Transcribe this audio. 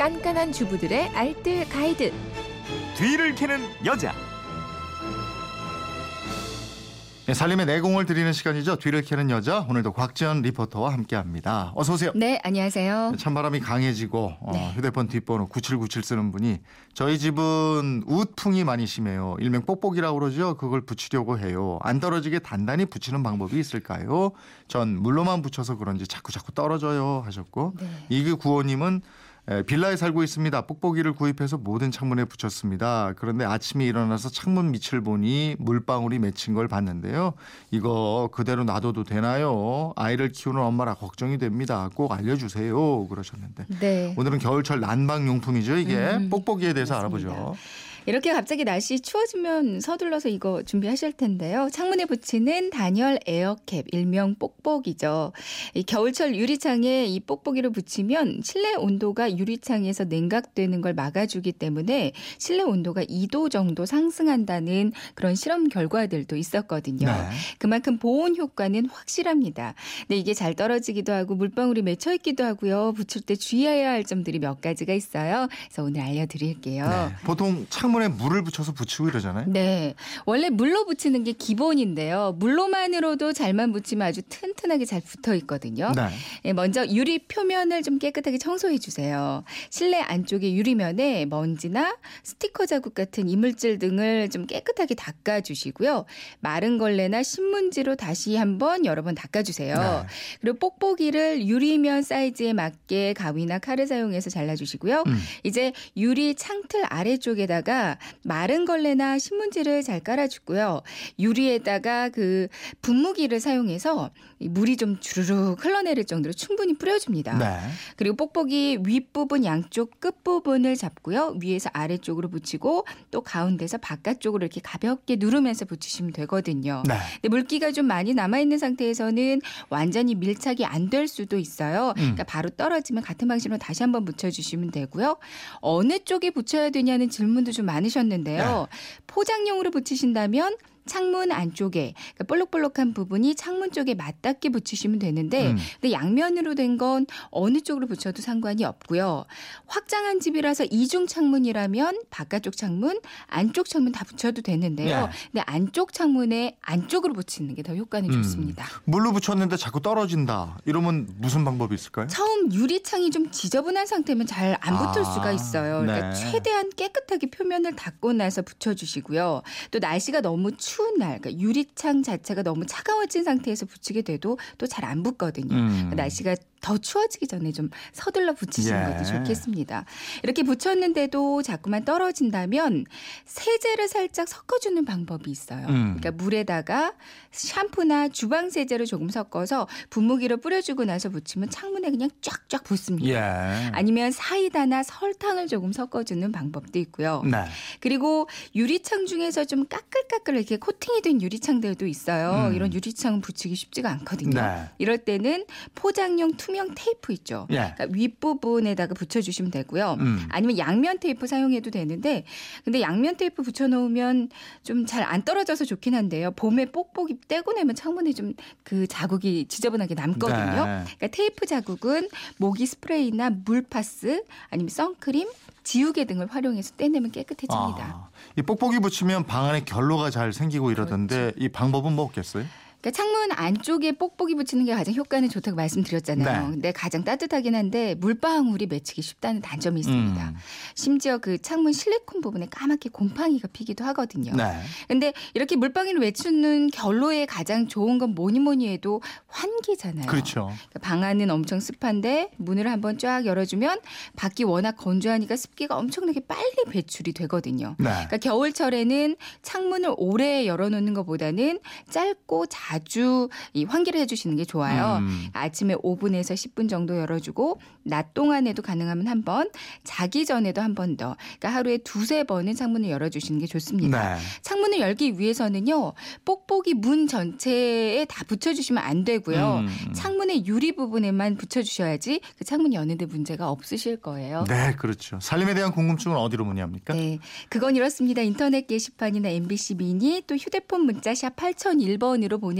깐깐한 주부들의 알뜰 가이드. 뒤를 캐는 여자. 네, 살림의 내공을 드리는 시간이죠. 뒤를 캐는 여자. 오늘도 곽지연 리포터와 함께합니다. 어서 오세요. 네, 안녕하세요. 찬바람이 강해지고 어, 네. 휴대폰 뒷번호 9797 쓰는 분이 저희 집은 우풍이 많이 심해요. 일명 뽁뽁이라고 그러죠. 그걸 붙이려고 해요. 안 떨어지게 단단히 붙이는 방법이 있을까요? 전 물로만 붙여서 그런지 자꾸 자꾸 떨어져요 하셨고 네. 이그 구호님은 에, 빌라에 살고 있습니다. 뽁뽁이를 구입해서 모든 창문에 붙였습니다. 그런데 아침에 일어나서 창문 밑을 보니 물방울이 맺힌 걸 봤는데요. 이거 그대로 놔둬도 되나요? 아이를 키우는 엄마라 걱정이 됩니다. 꼭 알려주세요. 그러셨는데 네. 오늘은 겨울철 난방 용품이죠. 이게 음, 뽁뽁이에 대해서 맞습니다. 알아보죠. 이렇게 갑자기 날씨 추워지면 서둘러서 이거 준비하실 텐데요. 창문에 붙이는 단열 에어캡, 일명 뽁뽁이죠. 이 겨울철 유리창에 이 뽁뽁이를 붙이면 실내 온도가 유리창에서 냉각되는 걸 막아주기 때문에 실내 온도가 2도 정도 상승한다는 그런 실험 결과들도 있었거든요. 네. 그만큼 보온 효과는 확실합니다. 근데 이게 잘 떨어지기도 하고 물방울이 맺혀 있기도 하고요. 붙일 때 주의해야 할 점들이 몇 가지가 있어요. 그래서 오늘 알려드릴게요. 네. 보통 창 문에 물을 붙여서 붙이고 이러잖아요. 네. 원래 물로 붙이는 게 기본인데요. 물로만으로도 잘만 붙이면 아주 튼튼하게 잘 붙어 있거든요. 네. 예, 먼저 유리 표면을 좀 깨끗하게 청소해 주세요. 실내 안쪽의 유리면에 먼지나 스티커 자국 같은 이물질 등을 좀 깨끗하게 닦아 주시고요. 마른 걸레나 신문지로 다시 한번 여러 번 닦아 주세요. 네. 그리고 뽁뽁이를 유리면 사이즈에 맞게 가위나 칼을 사용해서 잘라 주시고요. 음. 이제 유리 창틀 아래쪽에다가 마른 걸레나 신문지를 잘 깔아주고요. 유리에다가 그 분무기를 사용해서 이 물이 좀 주르륵 흘러내릴 정도로 충분히 뿌려줍니다. 네. 그리고 뽁뽁이 윗부분 양쪽 끝부분을 잡고요. 위에서 아래쪽으로 붙이고 또 가운데서 바깥쪽으로 이렇게 가볍게 누르면서 붙이시면 되거든요. 네. 근데 물기가 좀 많이 남아있는 상태에서는 완전히 밀착이 안 될 수도 있어요. 음. 그러니까 바로 떨어지면 같은 방식으로 다시 한번 붙여주시면 되고요. 어느 쪽에 붙여야 되냐는 질문도 좀 많으셨는데요. 포장용으로 붙이신다면 창문 안쪽에 그러니까 볼록볼록한 부분이 창문 쪽에 맞닿게 붙이시면 되는데 음. 근데 양면으로 된 건 어느 쪽으로 붙여도 상관이 없고요. 확장한 집이라서 이중 창문이라면 바깥쪽 창문, 안쪽 창문 다 붙여도 되는데요. 네. 근데 안쪽 창문에 안쪽으로 붙이는 게 더 효과는 음. 좋습니다. 물로 붙였는데 자꾸 떨어진다. 이러면 무슨 방법이 있을까요? 처음 유리창이 좀 지저분한 상태면 잘 안 붙을 아, 수가 있어요. 그러니까 네. 최대한 깨끗하게 표면을 닦고 나서 붙여주시고요. 또 날씨가 너무 추운 날, 그러니까 유리창 자체가 너무 차가워진 상태에서 붙이게 돼도 또 잘 안 붙거든요. 음. 그러니까 날씨가 더 추워지기 전에 좀 서둘러 붙이시는 예. 것도 좋겠습니다. 이렇게 붙였는데도 자꾸만 떨어진다면 세제를 살짝 섞어주는 방법이 있어요. 음. 그러니까 물에다가 샴푸나 주방 세제를 조금 섞어서 분무기로 뿌려주고 나서 붙이면 창문에 그냥 쫙쫙 붙습니다. 예. 아니면 사이다나 설탕을 조금 섞어주는 방법도 있고요. 네. 그리고 유리창 중에서 좀 까끌까끌 이렇게 코팅이 된 유리창들도 있어요. 음. 이런 유리창은 붙이기 쉽지가 않거든요. 네. 이럴 때는 포장용 투명 테이프 있죠. 예. 그러니까 윗부분에다가 붙여주시면 되고요. 음. 아니면 양면 테이프 사용해도 되는데 근데 양면 테이프 붙여놓으면 좀 잘 안 떨어져서 좋긴 한데요. 봄에 뽁뽁이 떼고 내면 창문에 좀 그 자국이 지저분하게 남거든요. 네. 그러니까 테이프 자국은 모기 스프레이나 물파스 아니면 선크림, 지우개 등을 활용해서 떼내면 깨끗해집니다. 아, 이 뽁뽁이 붙이면 방 안에 결로가 잘 생기고 이러던데 그렇죠. 이 방법은 뭐 없겠어요? 그러니까 창문 안쪽에 뽁뽁이 붙이는 게 가장 효과는 좋다고 말씀드렸잖아요. 네. 근데 가장 따뜻하긴 한데 물방울이 맺히기 쉽다는 단점이 있습니다. 음. 심지어 그 창문 실리콘 부분에 까맣게 곰팡이가 피기도 하거든요. 네. 근데 이렇게 물방울을 외치는 결로에 가장 좋은 건 뭐니 뭐니 해도 환기잖아요. 그렇죠. 그러니까 방 안은 엄청 습한데 문을 한번 쫙 열어주면 밖이 워낙 건조하니까 습기가 엄청나게 빨리 배출이 되거든요. 네. 그러니까 겨울철에는 창문을 오래 열어놓는 것보다는 짧고 자주 이 환기를 해주시는 게 좋아요. 음. 아침에 5분에서 10분 정도 열어주고 낮 동안에도 가능하면 한 번, 자기 전에도 한 번 더. 그러니까 하루에 두세 번은 창문을 열어주시는 게 좋습니다. 네. 창문을 열기 위해서는요, 뽁뽁이 문 전체에 다 붙여주시면 안 되고요. 음. 창문의 유리 부분에만 붙여주셔야지 그 창문 여는데 문제가 없으실 거예요. 네, 그렇죠. 살림에 대한 궁금증은 어디로 문의합니까? 네. 그건 이렇습니다. 인터넷 게시판이나 MBC 미니 또 휴대폰 문자 샵 8001번으로 보내